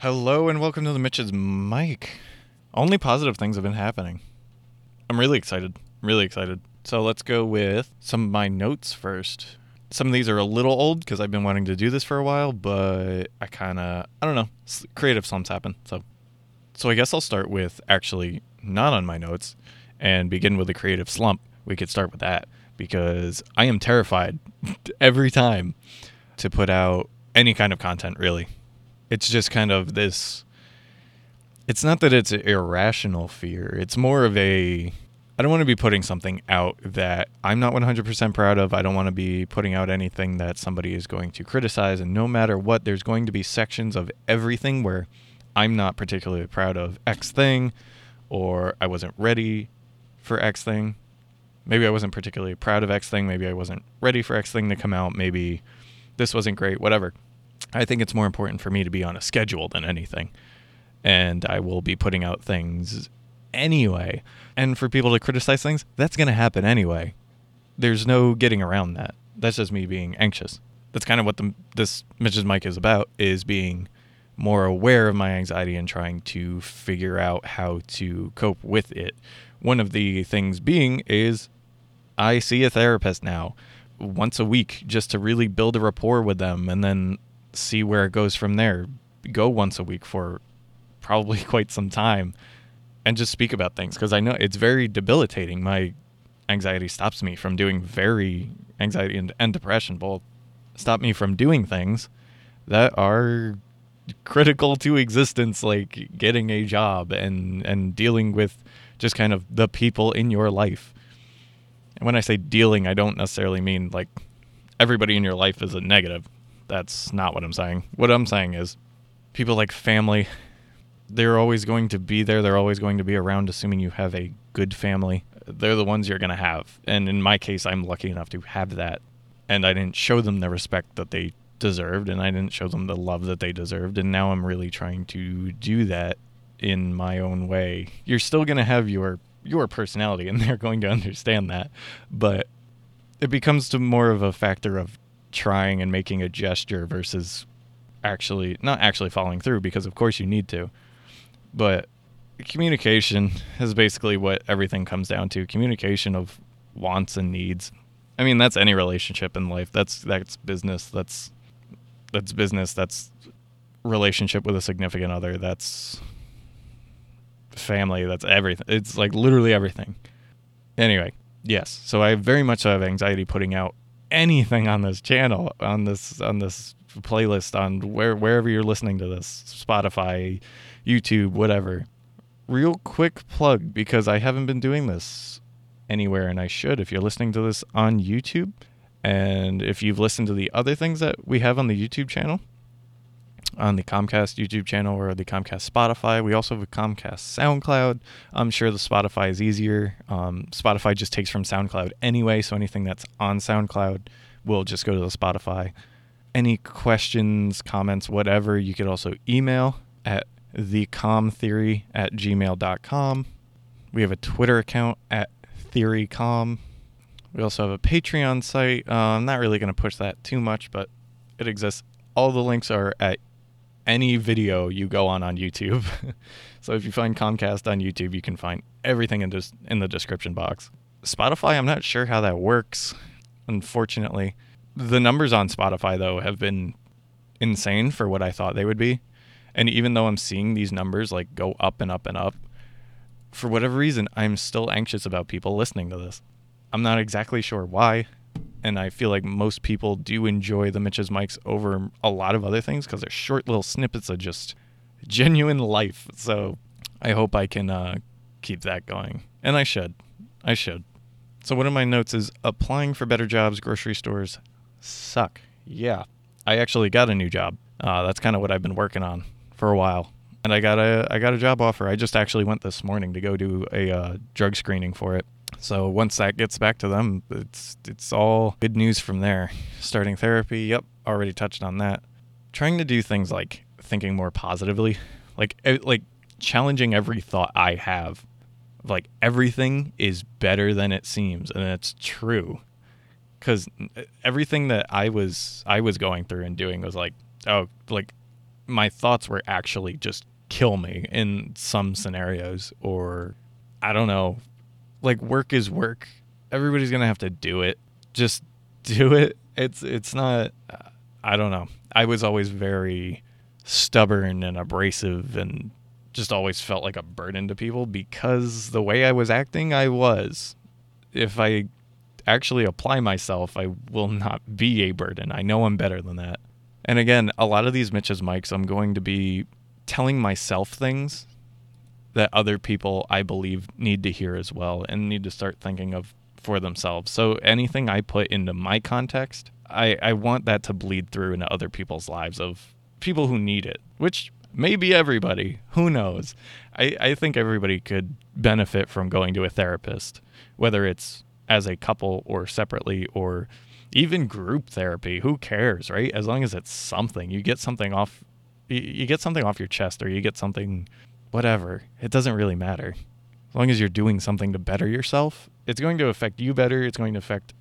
Hello and welcome to the Mitch's Mic. Only positive things have been happening. I'm really excited. Really excited. So let's go with some of my notes first. Some of these are a little old because I've been wanting to do this for a while, but I kind of I don't know. Creative slumps happen. So so I guess I'll start with actually not on my notes and begin with a creative slump. We could start with that because I am terrified every time to put out any kind of content really it's just kind of this it's not that it's irrational fear. It's more of a i don't want to be putting something out that i'm not 100% proud of. I don't want to be putting out anything that somebody is going to criticize. And no matter what there's going to be sections of everything where i'm not particularly proud of x thing or i wasn't ready for x thing. Maybe i wasn't particularly proud of x thing. Maybe i wasn't ready for x thing to come out. Maybe this wasn't great whatever I think it's more important for me to be on a schedule than anything. And I will be putting out things anyway. And for people to criticize things, that's going to happen anyway. There's no getting around that. That's just me being anxious. That's kind of what the, this Mitch's Mic is about is being more aware of my anxiety and trying to figure out how to cope with it. One of the things being is I see a therapist now once a week just to really build a rapport with them and then see where it goes from there. Go once a week for probably quite some time and just speak about things because I know it's very debilitating. My anxiety stops me from doing very anxiety and, and depression both stop me from doing things that are critical to existence like getting a job and and dealing with just kind of the people in your life. And when I say dealing, I don't necessarily mean like everybody in your life is a negative that's not what I'm saying. What I'm saying is people like family, they're always going to be there. They're always going to be around, assuming you have a good family. They're the ones you're going to have. And in my case, I'm lucky enough to have that. And I didn't show them the respect that they deserved, and I didn't show them the love that they deserved. And now I'm really trying to do that in my own way. You're still going to have your your personality and they're going to understand that but it becomes to more of a factor of trying and making a gesture versus actually not actually following through because of course you need to. But communication is basically what everything comes down to communication of wants and needs. I mean that's any relationship in life. That's that's business. That's that's business. That's relationship with a significant other. That's family. That's everything it's like literally everything. Anyway yes. So i very much have anxiety putting out anything on this channel, on this on this playlist, on where wherever you're listening to this, Spotify, YouTube, whatever. Real quick plug because I haven't been doing this anywhere and I should if you're listening to this on YouTube and if you've listened to the other things that we have on the YouTube channel, on the Comcast YouTube channel or the Comcast Spotify. We also have a Comcast SoundCloud. I'm sure the Spotify is easier. Um, Spotify just takes from SoundCloud anyway, so anything that's on SoundCloud will just go to the Spotify. Any questions, comments, whatever, you could also email at thecomtheory at gmail.com. We have a Twitter account at theorycom. We also have a Patreon site. Uh, I'm not really going to push that too much, but it exists. All the links are at any video you go on on YouTube. so if you find Comcast on YouTube, you can find everything in just in the description box. Spotify, I'm not sure how that works. Unfortunately, the numbers on Spotify though have been insane for what I thought they would be. And even though I'm seeing these numbers like go up and up and up, for whatever reason, I'm still anxious about people listening to this. I'm not exactly sure why and I feel like most people do enjoy the Mitch's mics over a lot of other things because they're short little snippets of just genuine life. So I hope I can uh, keep that going, and I should. I should. So one of my notes is applying for better jobs. Grocery stores suck. Yeah, I actually got a new job. Uh, that's kind of what I've been working on for a while, and I got a I got a job offer. I just actually went this morning to go do a uh, drug screening for it. So once that gets back to them, it's it's all good news from there. Starting therapy, yep, already touched on that. Trying to do things like thinking more positively, like like challenging every thought I have. Like everything is better than it seems, and it's true. Cuz everything that I was I was going through and doing was like, oh, like my thoughts were actually just kill me in some scenarios or I don't know. Like work is work. Everybody's to have to do it. Just do it. It's it's not I don't know. I was always very stubborn and abrasive and just always felt like a burden to people because the way I was acting, I was. If I actually apply myself, I will not be a burden. I know I'm better than that. And again, a lot of these Mitch's mics, I'm going to be telling myself things that other people I believe need to hear as well and need to start thinking of for themselves. So anything I put into my context, I, I want that to bleed through into other people's lives of people who need it, which may be everybody. Who knows? I, I think everybody could benefit from going to a therapist, whether it's as a couple or separately or even group therapy. Who cares, right? As long as it's something, you get something off, you get something off your chest or you get something, whatever. It doesn't really matter. As long as you're doing something to better yourself, it's going to affect you better. It's going to affect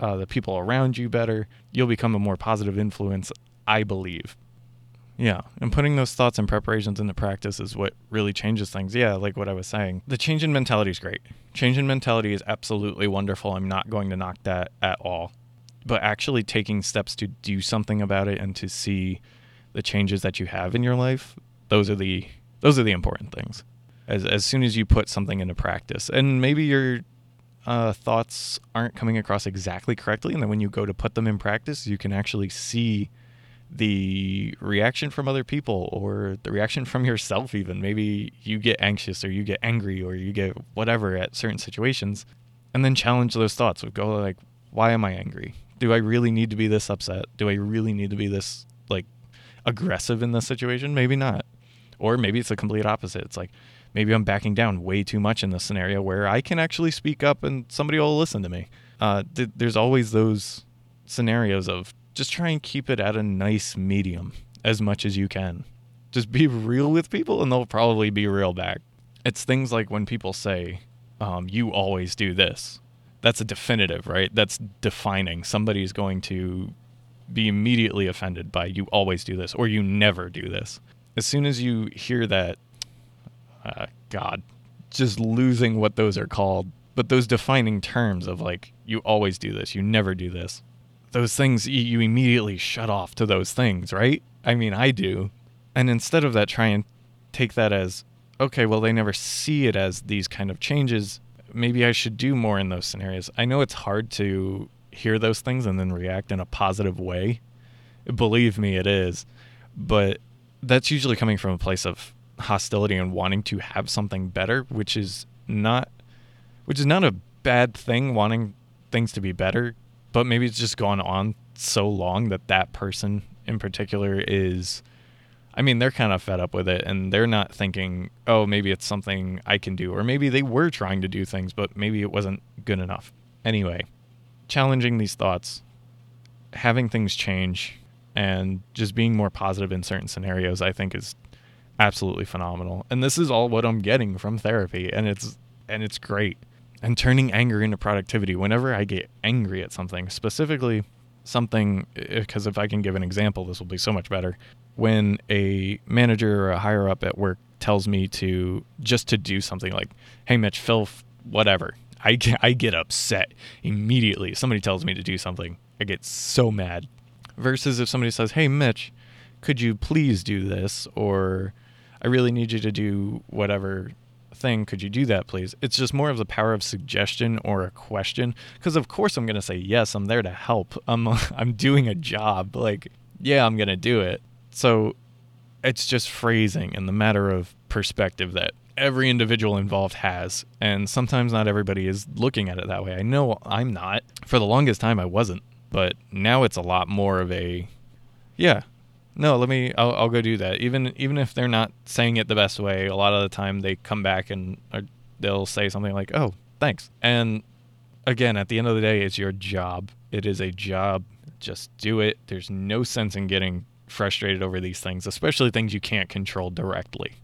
uh, the people around you better. You'll become a more positive influence, I believe. Yeah, and putting those thoughts and preparations into practice is what really changes things. Yeah, like what I was saying. The change in mentality is great. Change in mentality is absolutely wonderful. I'm not going to knock that at all. But actually taking steps to do something about it and to see the changes that you have in your life, those are the those are the important things. As as soon as you put something into practice, and maybe your uh, thoughts aren't coming across exactly correctly, and then when you go to put them in practice, you can actually see the reaction from other people or the reaction from yourself even. Maybe you get anxious or you get angry or you get whatever at certain situations and then challenge those thoughts Would go like why am i angry? Do i really need to be this upset? Do i really need to be this like aggressive in this situation? Maybe not or maybe it's the complete opposite it's like maybe i'm backing down way too much in this scenario where i can actually speak up and somebody will listen to me uh, th- there's always those scenarios of just try and keep it at a nice medium as much as you can. Just be real with people and they'll probably be real back. It's things like when people say, um, you always do this. That's a definitive, right? That's defining. Somebody's going to be immediately offended by you always do this or you never do this. As soon as you hear that, uh, God, just losing what those are called, but those defining terms of like, you always do this, you never do this those things you immediately shut off to those things, right? I mean, I do. And instead of that, try and take that as, okay, well, they never see it as these kind of changes. Maybe I should do more in those scenarios. I know it's hard to hear those things and then react in a positive way. Believe me, it is. But that's usually coming from a place of hostility and wanting to have something better, which is not which is not a bad thing wanting things to be better but maybe it's just gone on so long that that person in particular is I mean, they're kind of fed up with it and they're not thinking, "Oh, maybe it's something I can do." Or maybe they were trying to do things, but maybe it wasn't good enough. Anyway, challenging these thoughts, having things change and just being more positive in certain scenarios, I think is absolutely phenomenal. And this is all what I'm getting from therapy and it's and it's great and turning anger into productivity. Whenever I get angry at something, specifically something, because if I can give an example, this will be so much better. When a manager or a higher up at work tells me to just to do something like, hey, Mitch, fill whatever, I get, I get upset immediately. Somebody tells me to do something, I get so mad. Versus if somebody says, hey, Mitch, could you please do this? Or I really need you to do whatever thing. Could you do that, please? It's just more of the power of suggestion or a question. Because of course I'm gonna say yes. I'm there to help. I'm I'm doing a job. Like yeah, I'm gonna do it. So it's just phrasing and the matter of perspective that every individual involved has. And sometimes not everybody is looking at it that way. I know I'm not. For the longest time, I wasn't. But now it's a lot more of a, yeah, no, let me. I'll, I'll go do that. Even even if they're not saying it the best way, a lot of the time they come back and uh, they'll say something like, "Oh, thanks." And again, at the end of the day, it's your job. It is a job. Just do it. There's no sense in getting frustrated over these things, especially things you can't control directly.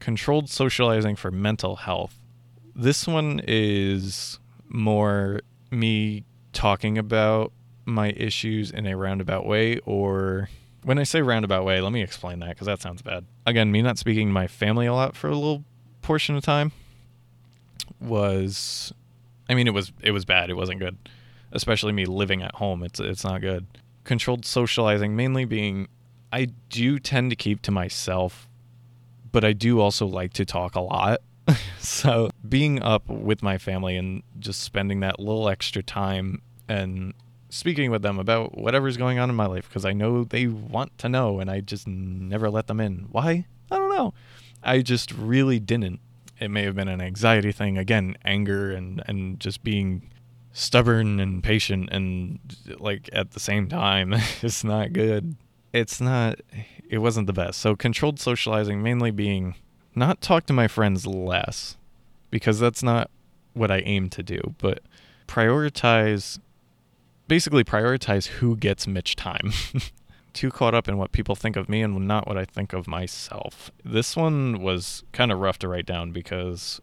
Controlled socializing for mental health. This one is more me talking about my issues in a roundabout way or When I say roundabout way, let me explain that because that sounds bad. Again, me not speaking to my family a lot for a little portion of time was I mean it was it was bad. It wasn't good. Especially me living at home. It's it's not good. Controlled socializing mainly being I do tend to keep to myself, but I do also like to talk a lot. so being up with my family and just spending that little extra time and speaking with them about whatever's going on in my life because I know they want to know and I just never let them in. Why? I don't know. I just really didn't. It may have been an anxiety thing, again, anger and and just being stubborn and patient and like at the same time. it's not good. It's not it wasn't the best. So controlled socializing mainly being not talk to my friends less because that's not what I aim to do, but prioritize basically prioritize who gets Mitch time. Too caught up in what people think of me and not what I think of myself. This one was kind of rough to write down because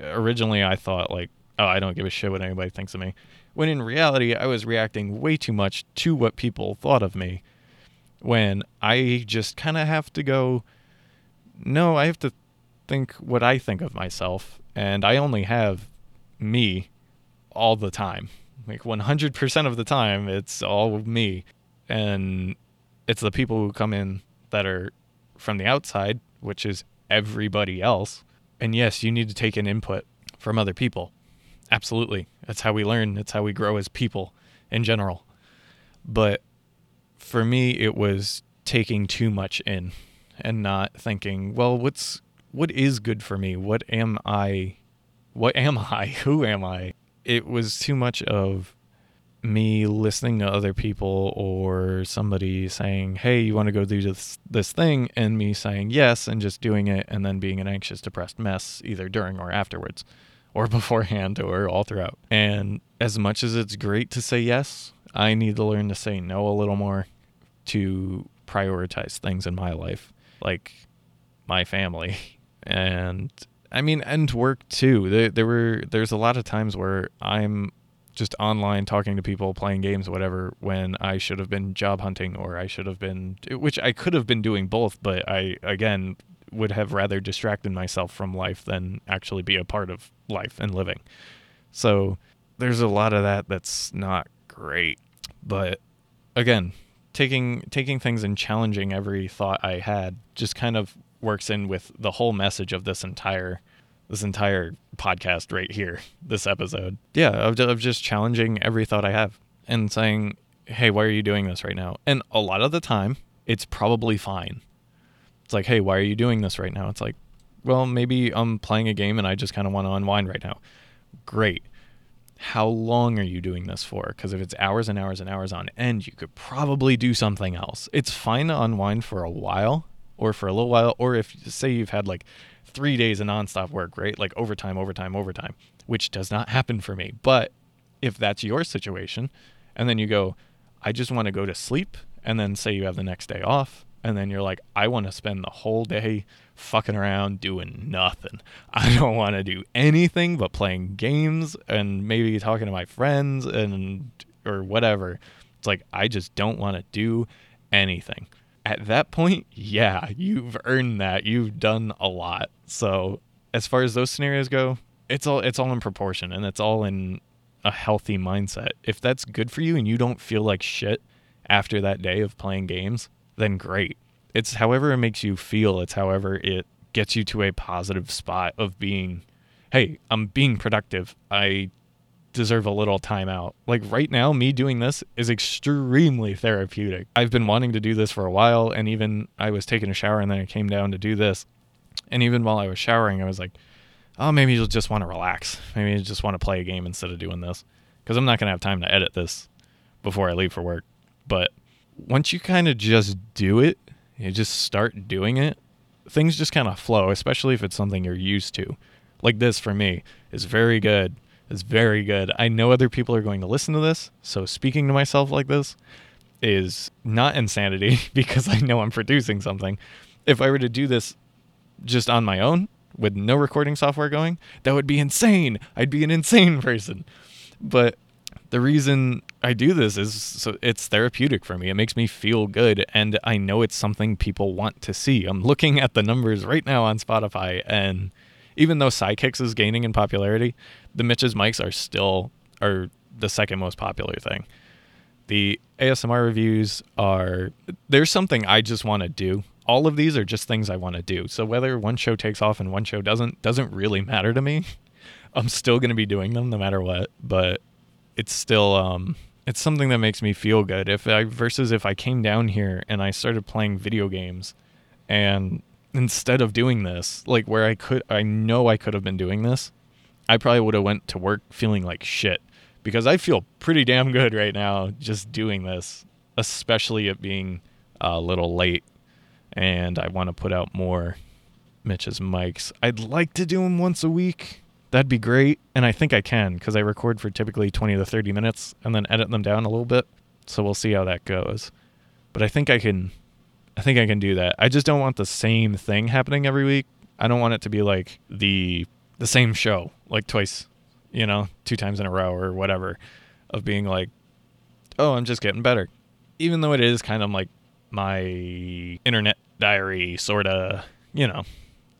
originally I thought like, oh, I don't give a shit what anybody thinks of me. When in reality, I was reacting way too much to what people thought of me. When I just kind of have to go, no, I have to think what I think of myself, and I only have me all the time. Like 100% of the time, it's all me. And it's the people who come in that are from the outside, which is everybody else. And yes, you need to take an input from other people. Absolutely. That's how we learn, that's how we grow as people in general. But for me, it was taking too much in and not thinking, well, what's what is good for me? What am I? What am I? Who am I? It was too much of me listening to other people or somebody saying, "Hey, you want to go do this this thing?" and me saying yes and just doing it and then being an anxious depressed mess either during or afterwards or beforehand or all throughout. And as much as it's great to say yes, I need to learn to say no a little more to prioritize things in my life like my family and I mean and work too. There, there were there's a lot of times where I'm just online talking to people, playing games, whatever, when I should have been job hunting or I should have been, which I could have been doing both, but I, again, would have rather distracted myself from life than actually be a part of life and living. So there's a lot of that that's not great. But again, taking taking things and challenging every thought I had just kind of works in with the whole message of this entire this entire podcast right here, this episode. Yeah, of, of just challenging every thought I have and saying, "Hey, why are you doing this right now?" And a lot of the time, it's probably fine. It's like, "Hey, why are you doing this right now?" It's like, "Well, maybe I'm playing a game and I just kind of want to unwind right now." Great how long are you doing this for? Because if it's hours and hours and hours on end, you could probably do something else. It's fine to unwind for a while or for a little while, or if say you've had like three days of nonstop work, right? Like overtime, overtime, overtime, which does not happen for me. But if that's your situation, and then you go, I just want to go to sleep, and then say you have the next day off, and then you're like, I want to spend the whole day fucking around doing nothing. I don't want to do anything but playing games and maybe talking to my friends and or whatever. It's like I just don't want to do anything. At that point, yeah, you've earned that. You've done a lot. So, as far as those scenarios go, it's all it's all in proportion and it's all in a healthy mindset. If that's good for you and you don't feel like shit after that day of playing games, then great it's however it makes you feel it's however it gets you to a positive spot of being hey i'm being productive i deserve a little time out. Like right now me doing this is extremely therapeutic. I've been wanting to do this for a while and even i was taking a shower and then i came down to do this. And even while i was showering i was like oh maybe you'll just want to relax. Maybe you just want to play a game instead of doing this. Because i'm not going to have time to edit this before i leave for work. But once you kind of just do it you just start doing it, things just kind of flow, especially if it's something you're used to. Like this for me is very good. It's very good. I know other people are going to listen to this, so speaking to myself like this is not insanity because I know I'm producing something. If I were to do this just on my own with no recording software going, that would be insane. I'd be an insane person. But the reason I do this is so it's therapeutic for me. It makes me feel good and I know it's something people want to see. I'm looking at the numbers right now on Spotify and even though Sidekicks is gaining in popularity, the Mitch's mics are still are the second most popular thing. The ASMR reviews are there's something I just want to do. All of these are just things I want to do. So whether one show takes off and one show doesn't doesn't really matter to me. I'm still going to be doing them no matter what, but it's still um it's something that makes me feel good. If I versus if I came down here and I started playing video games and instead of doing this, like where I could I know I could have been doing this, I probably would have went to work feeling like shit because I feel pretty damn good right now just doing this, especially it being a little late and I want to put out more Mitch's mics. I'd like to do them once a week That'd be great. And I think I can because I record for typically 20 to 30 minutes and then edit them down a little bit. So we'll see how that goes. But I think I can I think I can do that. I just don't want the same thing happening every week. I don't want it to be like the the same show like twice, you know, two times in a row or whatever of being like oh, I'm just getting better. Even though it is kind of like my internet diary sort of, you know,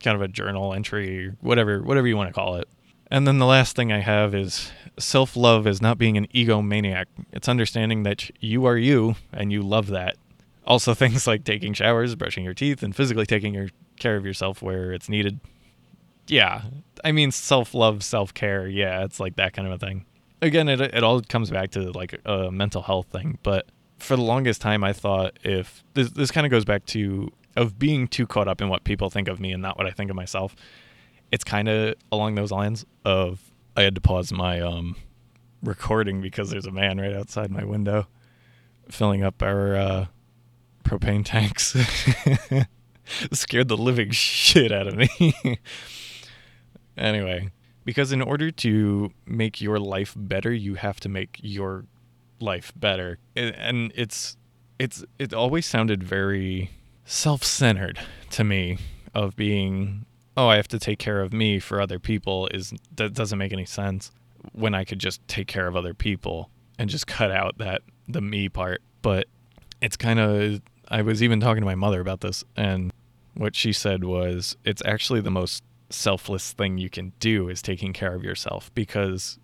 kind of a journal entry, whatever whatever you want to call it. And then the last thing I have is self love is not being an egomaniac. It's understanding that you are you and you love that. Also, things like taking showers, brushing your teeth, and physically taking your care of yourself where it's needed. Yeah, I mean, self love, self care. Yeah, it's like that kind of a thing. Again, it, it all comes back to like a mental health thing. But for the longest time, I thought if this, this kind of goes back to of being too caught up in what people think of me and not what I think of myself it's kind of along those lines of I had to pause my um, recording because there's a man right outside my window filling up our uh, propane tanks. scared the living shit out of me. anyway, because in order to make your life better, you have to make your life better. And it's it's it always sounded very self-centered to me of being oh, I have to take care of me for other people is that doesn't make any sense when I could just take care of other people and just cut out that the me part. But it's kind of I was even talking to my mother about this and what she said was it's actually the most selfless thing you can do is taking care of yourself because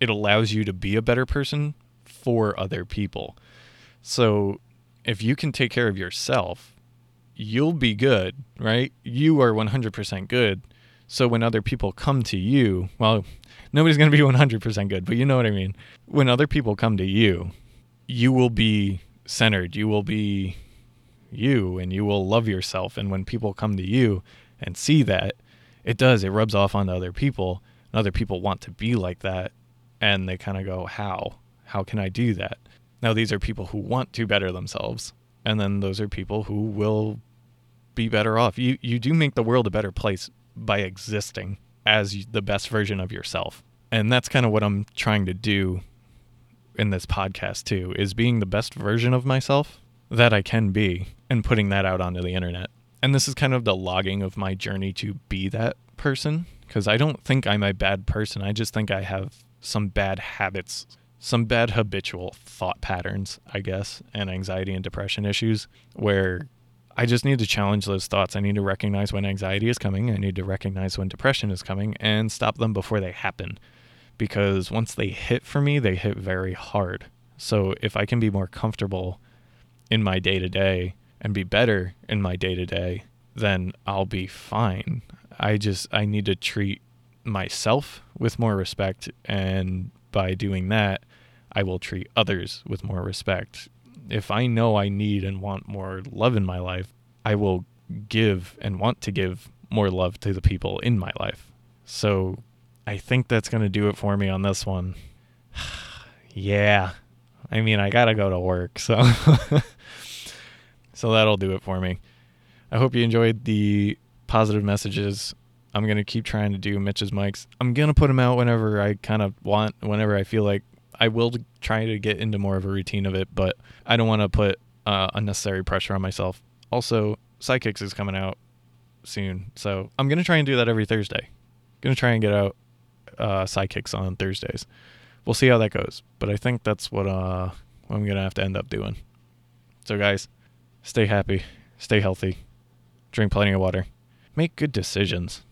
it allows you to be a better person for other people. So if you can take care of yourself, you'll be good, right? You are 100% good. So when other people come to you, well, nobody's going to be 100% good, but you know what I mean. When other people come to you, you will be centered. You will be you and you will love yourself. And when people come to you and see that, it does, it rubs off onto other people. And other people want to be like that. And they kind of go, How? How can I do that? Now, these are people who want to better themselves. And then those are people who will be better off. You you do make the world a better place by existing as the best version of yourself. And that's kind of what I'm trying to do in this podcast too is being the best version of myself that I can be and putting that out onto the internet. And this is kind of the logging of my journey to be that person because I don't think I'm a bad person. I just think I have some bad habits, some bad habitual thought patterns, I guess, and anxiety and depression issues where I just need to challenge those thoughts. I need to recognize when anxiety is coming. I need to recognize when depression is coming and stop them before they happen. Because once they hit for me, they hit very hard. So if I can be more comfortable in my day to day and be better in my day to day, then I'll be fine. I just, I need to treat myself with more respect. And by doing that, I will treat others with more respect if I know I need and want more love in my life, I will give and want to give more love to the people in my life. So I think that's going to do it for me on this one. yeah. I mean, I got to go to work, so so that'll do it for me. I hope you enjoyed the positive messages. I'm going to keep trying to do Mitch's mics. I'm going to put them out whenever I kind of want, whenever I feel like I will try to get into more of a routine of it, but I don't want to put uh, unnecessary pressure on myself. Also, Sidekicks is coming out soon, so I'm gonna try and do that every Thursday. Gonna try and get out uh, Sidekicks on Thursdays, we'll see how that goes. But I think that's what uh what I'm gonna have to end up doing. So guys, stay happy, stay healthy, drink plenty of water, make good decisions.